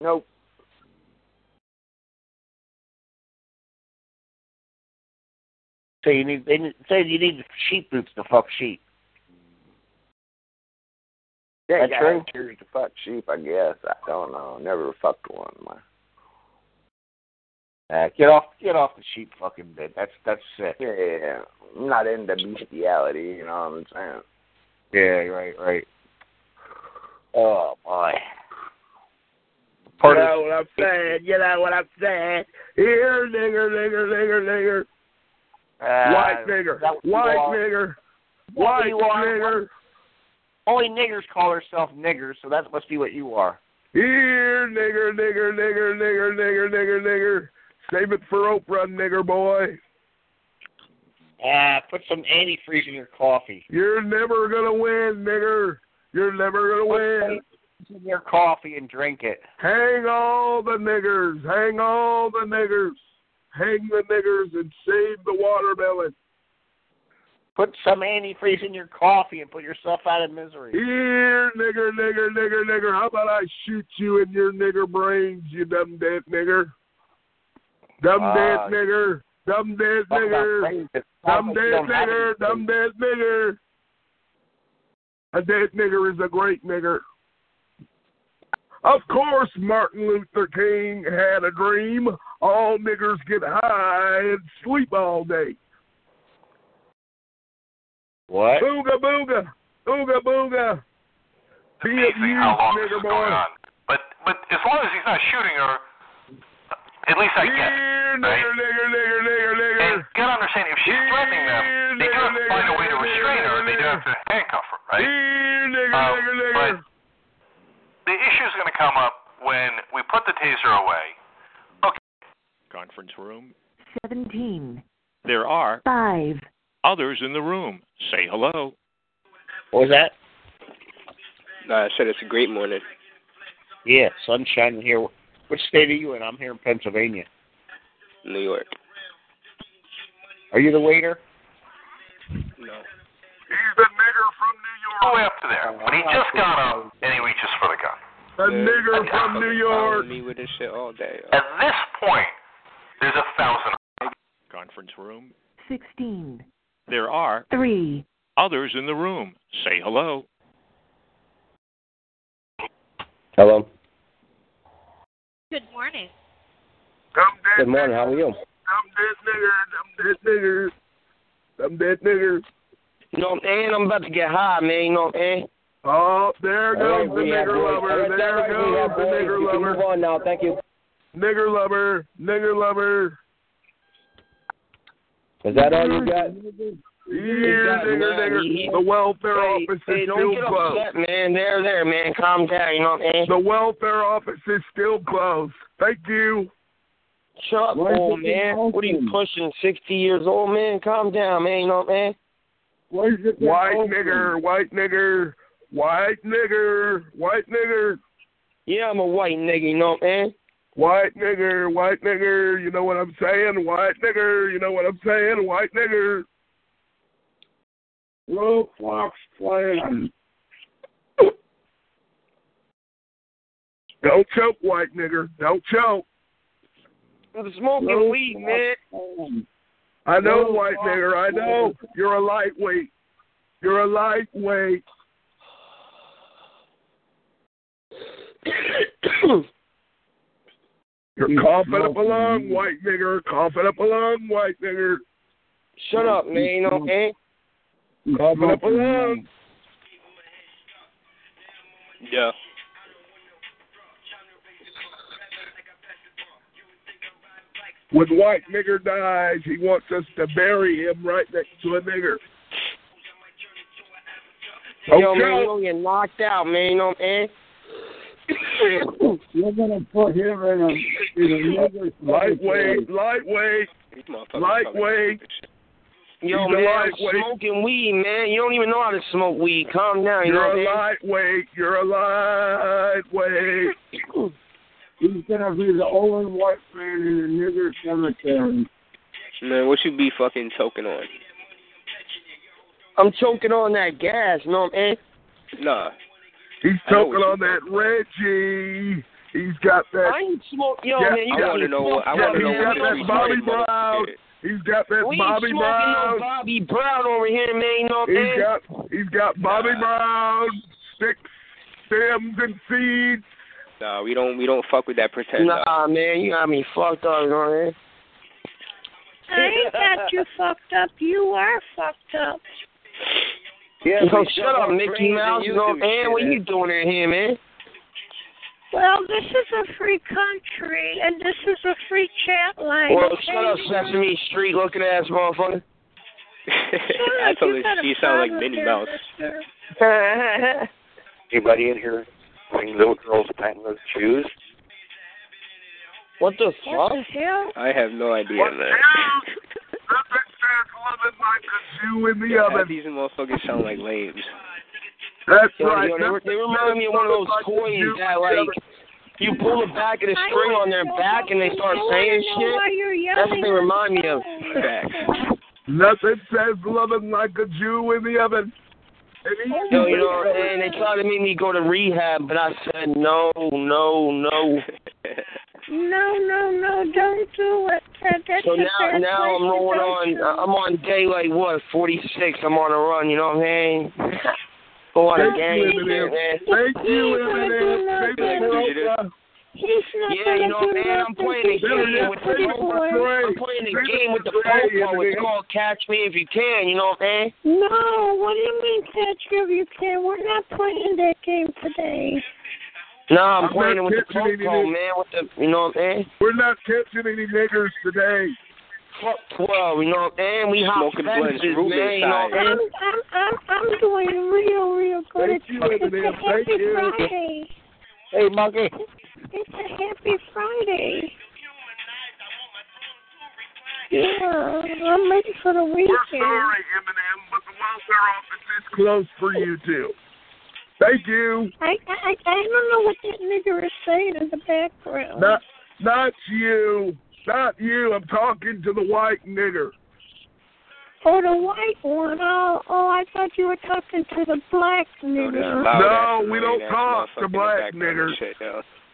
Nope. So you need they say you need sheep boots to fuck sheep. Yeah, That's true. to fuck sheep, I guess. I don't know. Never fucked one. Uh, get off get off the sheep fucking bit. That's that's sick. Yeah, I'm not into bestiality. You know what I'm saying? Yeah, right, right. Oh boy. You Part of know what I'm saying? You know what I'm saying? Here, nigger, nigger, nigger, nigger. uh, White nigger. you White nigger. Is that what White nigger. Only niggers call themselves niggers, so that must be what you are. Here, nigger, nigger, nigger, nigger, nigger, nigger, nigger. Save it for Oprah, nigger boy. Ah, put some antifreeze in your coffee. You're never gonna win, nigger. You're never gonna win. Put in your coffee and drink it. Hang all the niggers. Hang all the niggers. Hang the niggers and save the watermelon. Put some antifreeze in your coffee and put yourself out of misery. Here, nigger, nigger, nigger, nigger. How about I shoot you in your nigger brains, you dumb dead nigger? Dumb Uh, dead nigger. Dumb dead nigger. brains. It sounds Dumb dead nigger. Dumb dead nigger. A dead nigger is a great nigger. Of course, Martin Luther King had a dream. All niggers get high and sleep all day. What? Booga booga. Ooga booga. Be amazing how long this nigger is going boy. on. But but as long as he's not shooting her, at least I get it. Right? nigger, nigger, nigger, nigger, nigger. And gotta understand, if she's threatening them, they do have to find a way to restrain her. And they do have to handcuff her, right? Here, nigger, Um, nigger, nigger. but the issue's going to come up when we put the taser away. Okay. Conference room. 17. There are 5. others in the room. Say hello. What was that? I said it's a great morning. Yeah, sunshine here. Which state are you in? I'm here in Pennsylvania. New York. Are you the waiter? No. He's the nigger from New All the way York. up to there. When he uh-huh. just got up and he reaches for the gun. The nigger from New York. Me with this shit all day. At this point, there's a thousand. Conference room. 16. There are 3. others in the room. Say hello. Hello. Good morning. Dumb dead Good morning. nigger. How are you? Dumb dead nigger. Dumb dead nigger. Dumb dead nigger. You know what I'm saying? I'm about to get high, man. You know what I'm saying? Oh, there goes right, the nigger lover. All right, all There right, goes the boys. nigger You can move on now. Thank you. Nigger lover. Nigger lover. Is that all you got? Mm-hmm. Here, Exactly, nigger, nigger. He- The welfare Hey, office hey, is still closed. upset, man. There, there, man. Calm down. You know what I'm saying? The welfare office is still closed. Thank you. Shut up, Why old man. open? What are you pushing? 60 years old, man? Calm down, man. You know what I'm saying? Why it White nigger, white nigger, white nigger, white nigger, Yeah, I'm a white nigger, You know what I'm saying? white nigger, white nigger. You know what I'm saying? White nigger. You know what I'm saying? White nigger. Road Fox playing. Don't choke, white nigger. Don't choke. I'm smoking Road weed, man. I know, Road white Fox nigger. I know. You're a lightweight. You're a lightweight. You're coughing up a lung, white nigger. Coughing up a lung, white nigger. Shut up, man. You know what I'm up a. Yeah. When white nigger dies, he wants us to bury him right next to a nigger. Yo, man, you choke. don't get knocked out, man. You know what I'm saying? You're gonna put him in a in a nigger Lightweight, lightweight, These motherfuckers lightweight. Yo, He's a man, I'm lightweight. smoking weed, man. You don't even know how to smoke weed. Calm down, you know You're what a I mean? lightweight. You're a lightweight. He's gonna be the only white man in the nigger cemetery. Man, what you be fucking choking on? I'm choking on that gas, you know what I mean? Nah. He's choking on that Reggie. He's got that. I ain't smoke. Yo, yeah, man, you I got wanna know what- I wanna up, know he's man. what got that Bobby retarded Brown. Motherfucker is. He's got that We Bobby ain't smoking Brown. no Bobby Brown over here, man. You know what I He's mean? got he's got Bobby Brown sticks, stems, and seeds. Nah, we don't we don't fuck with that pretend. stuff. Nah, man, you got me fucked up, you know what I mean? I ain't got you fucked up. You are fucked up. Yeah, so shut up, Mickey Mouse. and You know, man, what shit. you doing in here, man? Well, this is a free country, and this is a free chat line. Well, okay? shut up, Sesame Street looking ass motherfucker. I told You her she sound like Minnie Mouse. Anybody in here wearing little girls' patent shoes? what the What fuck? the hell? I have no idea, man. Nothing says living like in the oven. these motherfuckers sound like lames. That's Yo, right. yo, they, they remind me of one of those says living like a toys Jew that, like, oven. you pull the back of the string on their back and they start saying shit. why you're That's what they remind me of. Facts. Nothing says loving like a Jew in the oven. And Yo, you know, and they tried to make me go to rehab, but I said no, no, no. No, no, no, don't do it. That, that's So now, now I'm rolling on. I'm on day like what, 46. I'm on a run. You know what I'm saying? Go on a Thank you, shit, man. Thank you, He's Eminem. Thank you. He's Yeah, you know what I'm saying? I'm playing a game with the pretty Billy, I'm playing a game with the Billy, popo. It's called Catch Me If You Can. You know what I'm saying? No, what do you mean catch you if you can? We're not playing that game today. No, I'm, I'm playing not with the catching any man. With the, you know what I'm saying? We're not catching any niggers today. Fuck 12, you know what I'm saying? We hot Smoking blunts, fences, man. You know what I'm, I'm? I'm, I'm, I'm doing real, real good. Thank you, it's a happy Thank you. Friday. Hey, monkey. It's a happy Friday. Yeah, I'm ready for the weekend. We're sorry, Eminem, but the welfare office is closed for you too. Thank you. I, I, I don't know what that nigger is saying in the background. Not, not you. Not you. I'm talking to the white nigger. Oh, the white one. Oh, oh, I thought you were talking to the black No, nigger. loud No, we annoying don't talk to black niggers.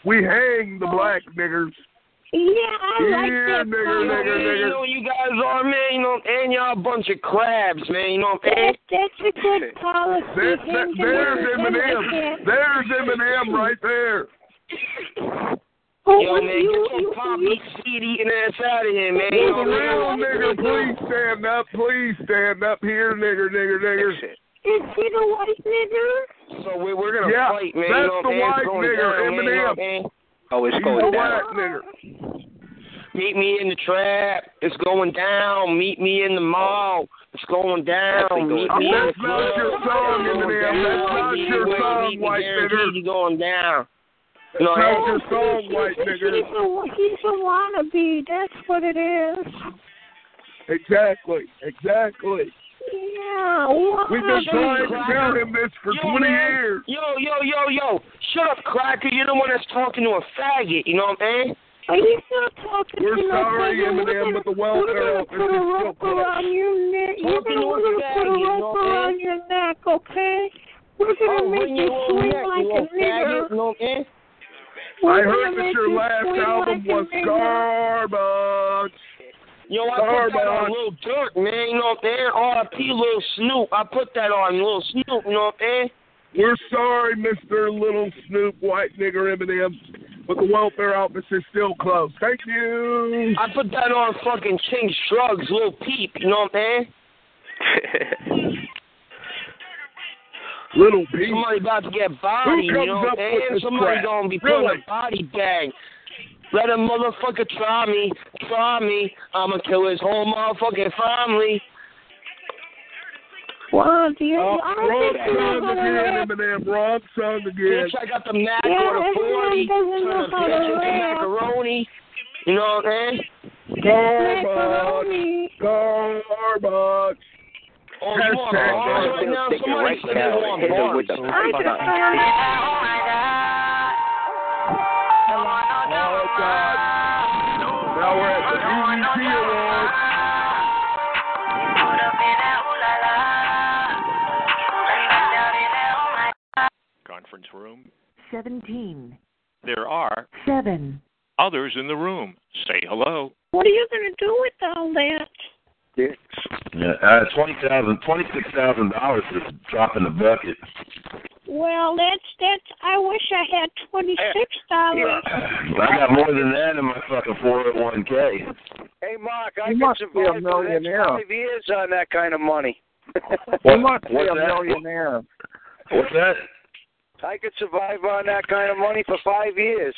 We hang the oh. black niggers. Yeah, I like that. nigger, song. nigger, You nigger. know what you guys are, man. You know, and y'all a bunch of crabs, man. You know what I'm That, saying? that's a good policy. There, there, hang the there's Eminem. There's Eminem right there. Oh, Yo, man, you, get your you, pop you, seed eating ass out of here, man. You Will know the real I'm nigger saying? please stand up? Please stand up here, nigger, nigger, nigger. Shit. is he the white nigger? So we, we're gonna Yeah, fight, man. that's you know the what white It's going down. You know Eminem. what Oh, it's He's going the down. white nigger. Meet me in the trap. It's going down. Meet me in the mall. It's going down. Definitely Meet me down. in the That's not club. your song, It's going Eminem. That's down. not Meet your me where you song, white guaranteed nigger. you going down. You know, That's and- your song, He's- white he's, nigger. He's a, he's a wannabe. That's what it is. Exactly, exactly. Yeah, wannabe. We've been trying to tell him this for Yo, 20 man. years. Yo, yo, yo, yo. Shut up, cracker. You're the one that's talking to a faggot. You know what I'm saying? Are you not talking We're to no sorry, faggot? We're Eminem, gonna- but the We're welfare gonna put is a still rope around your neck. You're Talking gonna, to a we're gonna put faggot, a you rope know around your neck, okay? We're gonna Oh, make bring you your little swing neck, like you a little I heard that your last album like a was nigger. garbage. Yo, I put that on Lil Durk, man. You know what I'm saying? R.I.P. Lil Snoop. I put that on Lil Snoop. You know what I'm saying? We're sorry, Mr. Little Snoop White Nigger Eminem, but the welfare office is still closed. Thank you. I put that on fucking Chinks Drugs, Lil Peep. You know what I'm saying? Little Pete. Somebody about to get bodied, Who you know what up I'm with saying? this Somebody crap? gonna be putting Really? a body bag. Let a motherfucker try me, try me. I'ma kill his whole motherfucking family. Well, do you, Uh, I don't wrong think you're song gonna again, rap. Eminem. Wrong song again. Bitch, I got the Mac Yeah, or the 40, doesn't the to bitch into macaroni. You know what I'm saying? Garbage. Garbage. Oh, you want Hashtag bars right now? Somebody right said now they and want hit her bars. with the I just fucking- Oh, God. Now we're at the BET Awards. Conference room. 17. There are 7. others in the room. Say hello. What are you gonna do with all that? Yeah, uh, twenty thousand, twenty six thousand dollars is a drop in the bucket. Well, that's that's. I wish I had twenty six dollars. I got more than that in my fucking four hundred one k. Hey, Mark, I You could must be a survive for millionaire. five years on that kind of money. You must be a that? millionaire. What's that? I could survive on that kind of money for five years.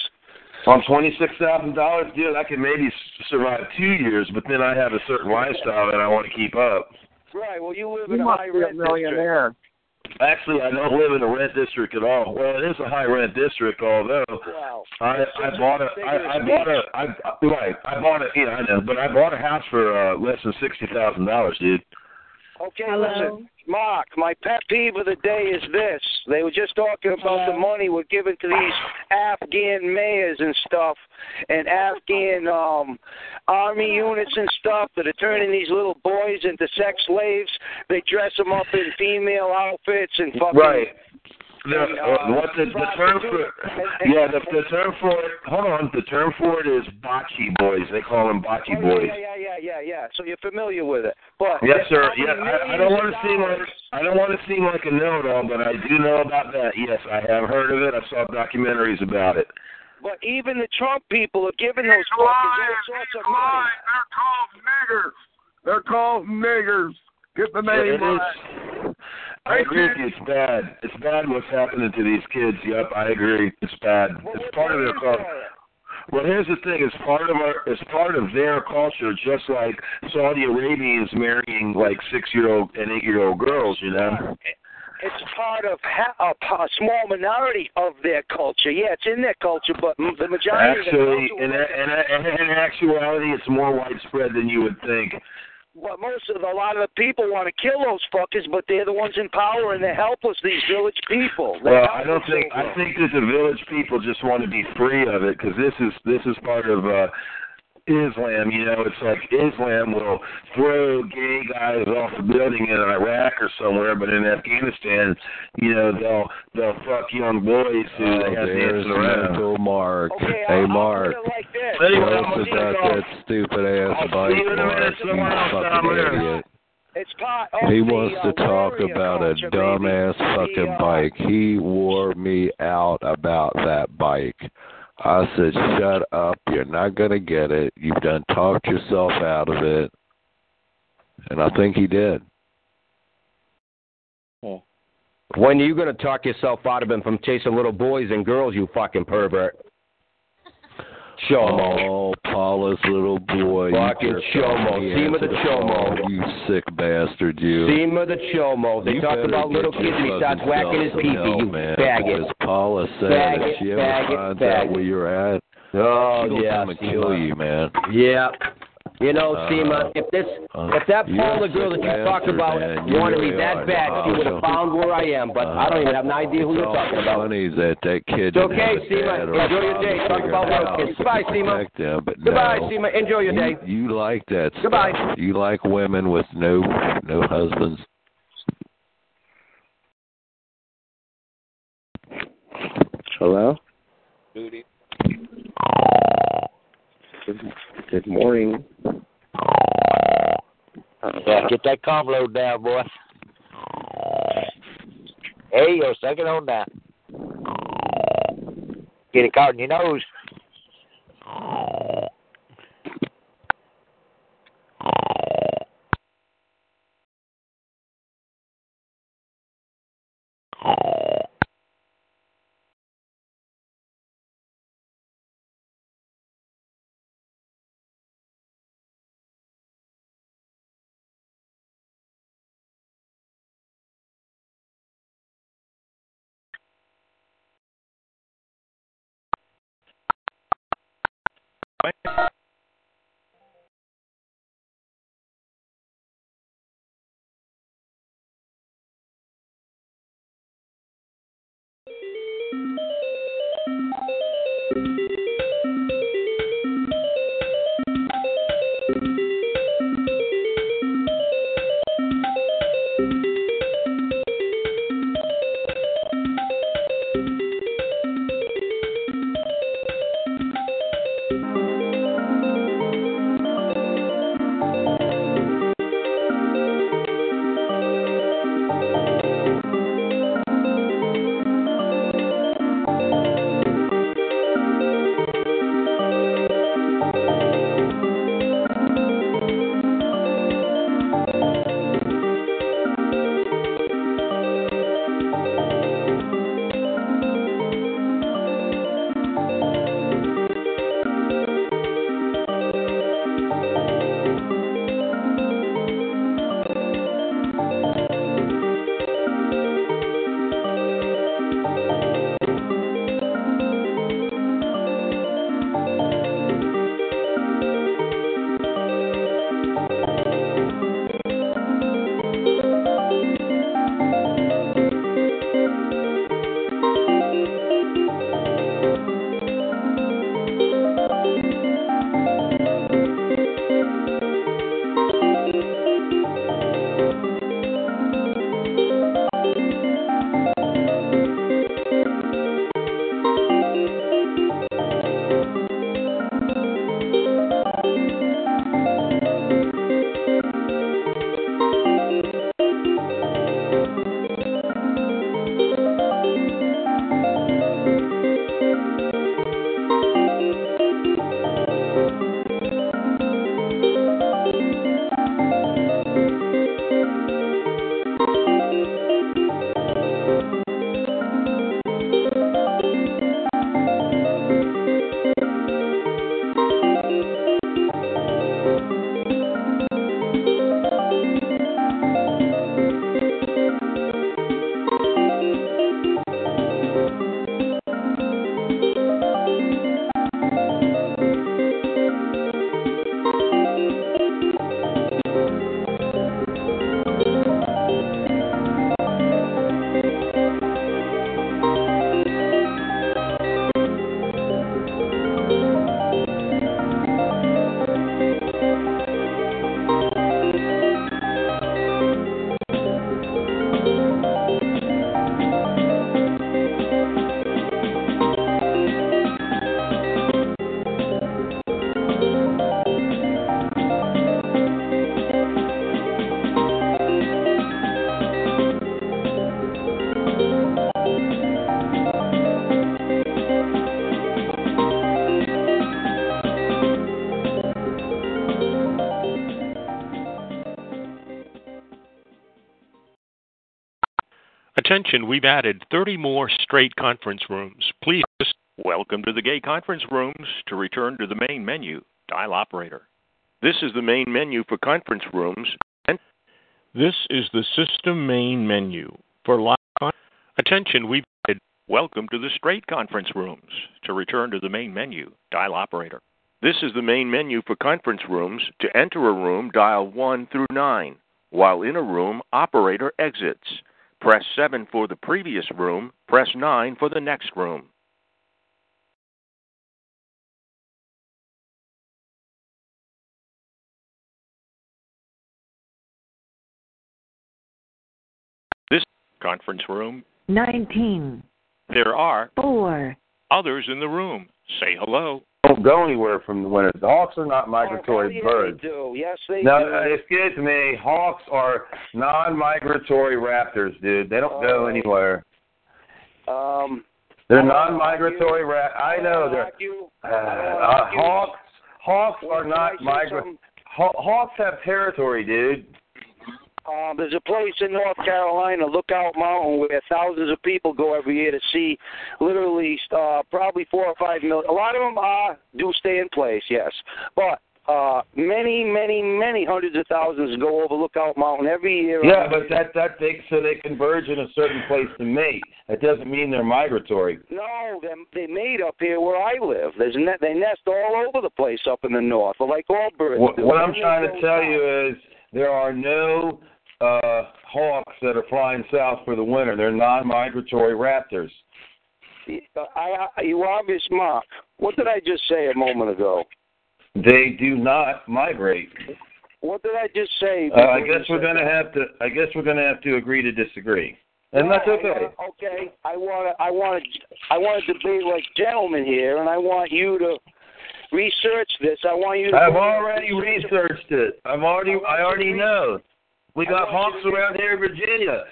On twenty six thousand dollars, dude, I can maybe survive two years, but then I have a certain lifestyle that I want to keep up. Right. Well, you live You in a high be a rent district. millionaire. Actually, I don't live in a rent district at all. Well, it is a high rent district, although Wow. I I bought a I, I bought a I right I bought a yeah I know, but I bought a house for uh, less than sixty thousand dollars, dude. Okay, Hello? listen, Mark. My pet peeve of the day is this: they were just talking about the money we're giving to these Afghan mayors and stuff, and Afghan um army units and stuff that are turning these little boys into sex slaves. They dress them up in female outfits and fucking. Right. The, uh, uh, what the, the term for yeah the, the term for it hold on the term for it is bocce boys. They call them bocce Oh, boys. yeah, yeah, yeah, yeah, yeah. So you're familiar with it, but yes sir. yeah I, I don't want to seem like I don't want to seem like a know-it-all but I do know about that. Yes I have heard of it. I saw documentaries about it. But even the Trump people are giving those fuckers all sorts of money. They're called niggers. They're called niggers. Get the name right. I agree with you. It's bad. It's bad what's happening to these kids. Yep, I agree. It's bad. It's part of their culture. Well, here's the thing: it's part of our, it's part of their culture. Just like Saudi Arabians marrying like six-year-old and eight-year-old girls, you know. It's part of ha- a, a small minority of their culture. Yeah, it's in their culture, but mm, the majority Actually, of the in, culture. in, in, in actuality, it's more widespread than you would think. Well, most of a lot of the people want to kill those fuckers, but they're the ones in power and they're helpless. These village people. They're Well, I don't think over I think that the village people just want to be free of it because this is this is part of uh Islam. You know, it's like Islam will throw gay guys off a building in Iraq or somewhere, but in Afghanistan, you know, they'll they'll fuck young boys who Oh, they have there's dancing around. mental Mark. Okay, hey, I'll, Mark. I'll like this. Anyway, Close I'm about that stupid ass bike, you in a minute, Mark. You someone else down fucking idiot. It's part of He the, wants uh, to talk about a culture, dumbass baby. fucking The, uh, bike. He wore me out about that bike. I said, shut up. You're not going to get it. You've done talked yourself out of it. And I think he did. Hmm. When are you going to talk yourself out of him from chasing little boys and girls, you fucking pervert? Chomo. Oh, Paula's little boy. you Fucking chomo. off me See him into with the the chomo. phone, You sick bastard, you. Sema the Chomo. They You talk about little kids and he starts whacking his pee help, you man, faggot. Because Paula said Faggot, if she ever faggot, finds out faggot. where you're at, Oh, she'll yeah. come and kill you, man. Yeah. You know, Uh, Sema, if this, uh, if that you're Paula girl that you talk bastard, about. You wanted me really that bad, she would have Uh, found where I am. But I don't even have an idea who you're talking about. funny that that kid It's didn't okay, have a Sema. dad or a Enjoy your day. Talk about out little how kids. to Goodbye, Sema. protect them, Goodbye, no. Sema. Enjoy your you, day. You like that stuff. Goodbye. You like women with no no husbands. Hello? Duty. Good, good morning. Yeah, get that calm load down, boy. Hey, yo, suck it on that. Get it caught in your nose. Attention, we've added 30 more straight conference rooms. Please welcome to the gay conference rooms. To return to the main menu, dial operator. This is the main menu for conference rooms. This is the system main menu for live. Con- Attention, we've added welcome to the straight conference rooms. To return to the main menu, dial operator. This is the main menu for conference rooms. To enter a room, dial 1 through 9. While in a room, operator exits. Press 7 for the previous room. Press 9 for the next room. This conference room, 19, there are 4, others in the room. Say hello. Don't go anywhere from the winter. The hawks are not migratory Oh, birds. They do. Yes, they No, do. uh, excuse me. Hawks are non-migratory raptors, dude. They don't go Oh. anywhere. Um, They're non-migratory rat. I know they're uh, uh, hawks. Hawks are not migratory. Hawks have territory, dude. Um, there's a place in North Carolina, Lookout Mountain, where thousands of people go every year to see literally uh, probably four or five million. A lot of them are do stay in place, yes, but uh, many, many, many hundreds of thousands go over Lookout Mountain every year. Yeah, but that that they so they converge in a certain place to mate. That doesn't mean they're migratory. No, they they made up here where I live. There's ne- they nest all over the place up in the north, like all birds. What, do. what I'm trying to tell you is there are no uh hawks that are flying south for the winter. They're non-migratory raptors. I, I, you obvious mark. What did I just say a moment ago? They do not migrate. What did I just say? Uh, I guess we're gonna have to. I guess we're gonna have to agree to disagree, and that's okay. I, okay, I want to. I want to. I want to be like gentlemen here, and I want you to research this. I want you to. I've already researched it. I've already. I already know. We got hawks around here in Virginia,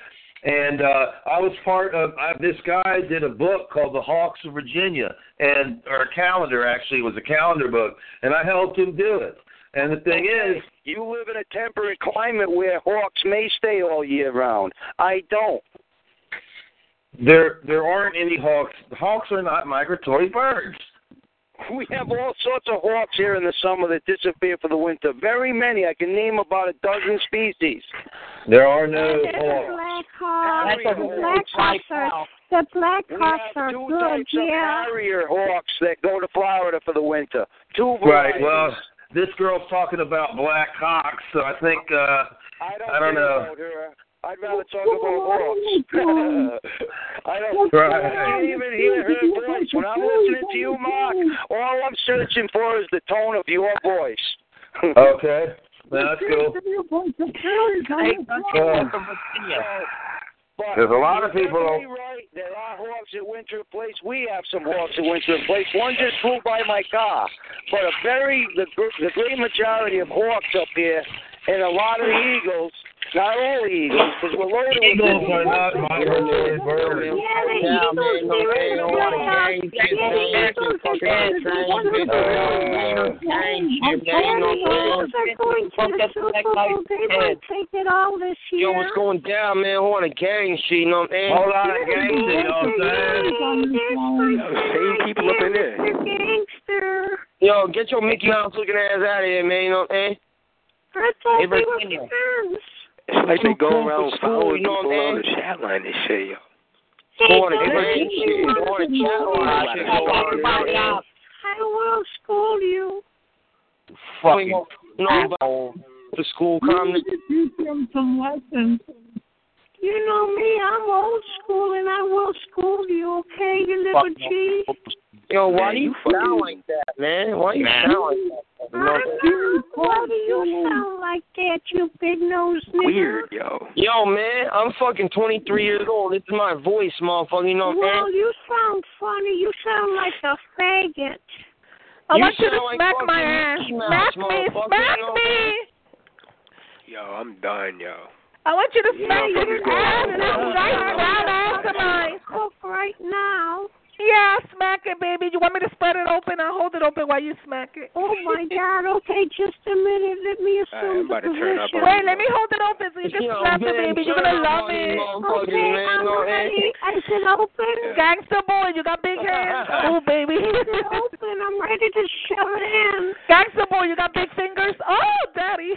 and uh I was part of. I, this guy did a book called The Hawks of Virginia, and or a calendar actually it was a calendar book, and I helped him do it. And the thing Okay, is, you live in a temperate climate where hawks may stay all year round. I don't. there there aren't any hawks. Hawks are not migratory birds. We have all sorts of hawks here in the summer that disappear for the winter. Very many. I can name about a dozen species. There are no There's hawks. black hawks. Harrier The black hawks are the black We hawks have are two good. types of Yeah. harrier hawks that go to Florida for the winter. Two Right. varieties. Well, this girl's talking about black hawks, so I think uh I don't, I don't care know. About her. I'd rather talk about hawks. I don't. Right. I can't even hear her voice when I'm listening to you, Mark. All I'm searching for is the tone of your voice. okay. That's cool. But There's a lot of you're people- Right. There are hawks at Winter Place. We have some hawks at Winter Place. One just flew by my car. But a very the the great majority of hawks up here, and a lot of eagles. Not all eagles, because we're loaded with Eagles are not migratory birds. Take it all this year. Yo, what's going down, man? Who on a gang shit, you know what I'm saying? Hold on, gang shit, you know what I'm saying? Same people up in there. Gangster. Yo, get your Mickey Mouse looking ass out of here, man, you know what I'm saying? I thought Hey, we were Virginia. Friends. It's like they go around school, following you know people what I'm around the chat line and shit, yo. Who on a gang shit? Who on a chat line shit? Who on a gang I will school you. Fucking. You know about the school comment? Teach him some lessons. You know me, I'm old school and I will school you, okay, you little G? Yo, why Man, do you you sound like that, man? Why you Man. sound like that? You know what I'm? Why do you sound like that, you big nose nigga? Weird, yo. Yo, man, I'm fucking 23 years old. This is my voice, motherfucker. You know what I'm Well, saying? you sound funny. You sound like a faggot. Oh, I You want you to like smack my ass. Smack me, smack you know me. Yo, I'm done, yo. I want you to smack motherfuckers your ass and I'm bro. right down after mine. Cook right now. Yeah, smack it, baby. You want me to spread it open? I'll hold it open while you smack it. Oh my God! Okay, just a minute. Let me assume about the to turn up position. Wait, you, let me hold it open so you can Yo, slap the baby. You're gonna love it. Okay, I'm ready. ahead. Is it open? Yeah. Gangster boy, you got big hands. oh, baby. Open. I'm ready to shove it in. Gangster boy, you got big fingers. Oh, daddy.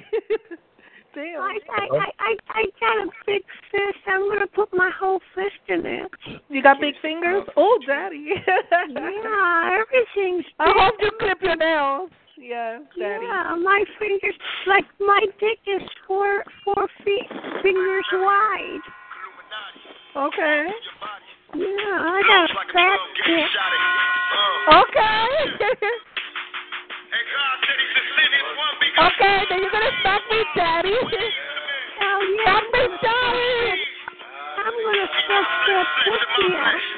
Damn. I, I, I, I, I got a big fist. I'm gonna put my whole fist in it. You got big fingers? Oh, daddy. yeah, everything's. Big. I hope you clip your nails. Yeah, daddy. Yeah, my fingers, like my dick is four four feet fingers wide. Okay. Yeah, I got a fat dick. Okay. okay, gonna suck that pussy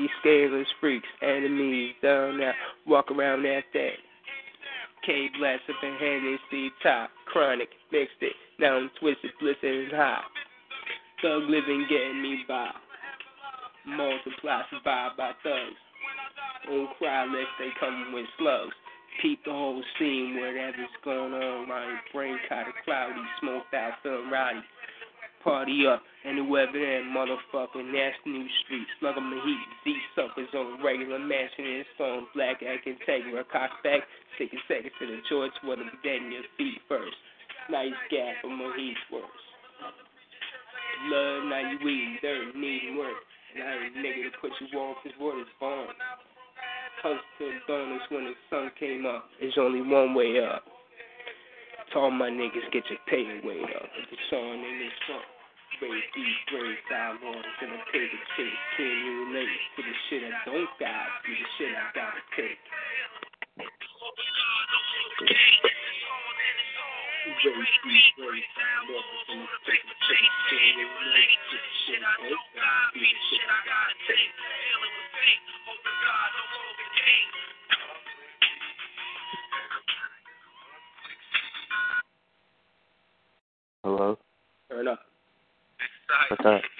these scaleless freaks, enemies down there, walk around that. K blast up in Hennessy top, chronic, mixed it, now I'm twisted, blizzard and hot. Thug living getting me by. Multiply, survived by thugs. On cry list, they come with slugs. Peep the whole scene, whatever's going on. My brain kinda cloudy, smoked out, feeling rowdy. Party up, and whoever that motherfucker, nasty new street, slug 'em the heat, Z suckers on a regular mansion his phone, black act integra, cock back, taking seconds to the George, what I'm dead in your feet first. Nice gap, but my heat's worse. Love, now you eating dirt, needing work. And I ain't a nigga to put you off, his word is born. Hustle to the bonus when the sun came up. There's only one way up. To all my niggas, get your pay weight up. The song in this song. Raise these brave dialogues and I take a chase. Can you relate to the shit I don't got? To the shit I gotta take. Raise these brave dialogues and I take a chase. Can you relate to the shit I don't got? To the shit I gotta take. Hello? Turn up. What's up?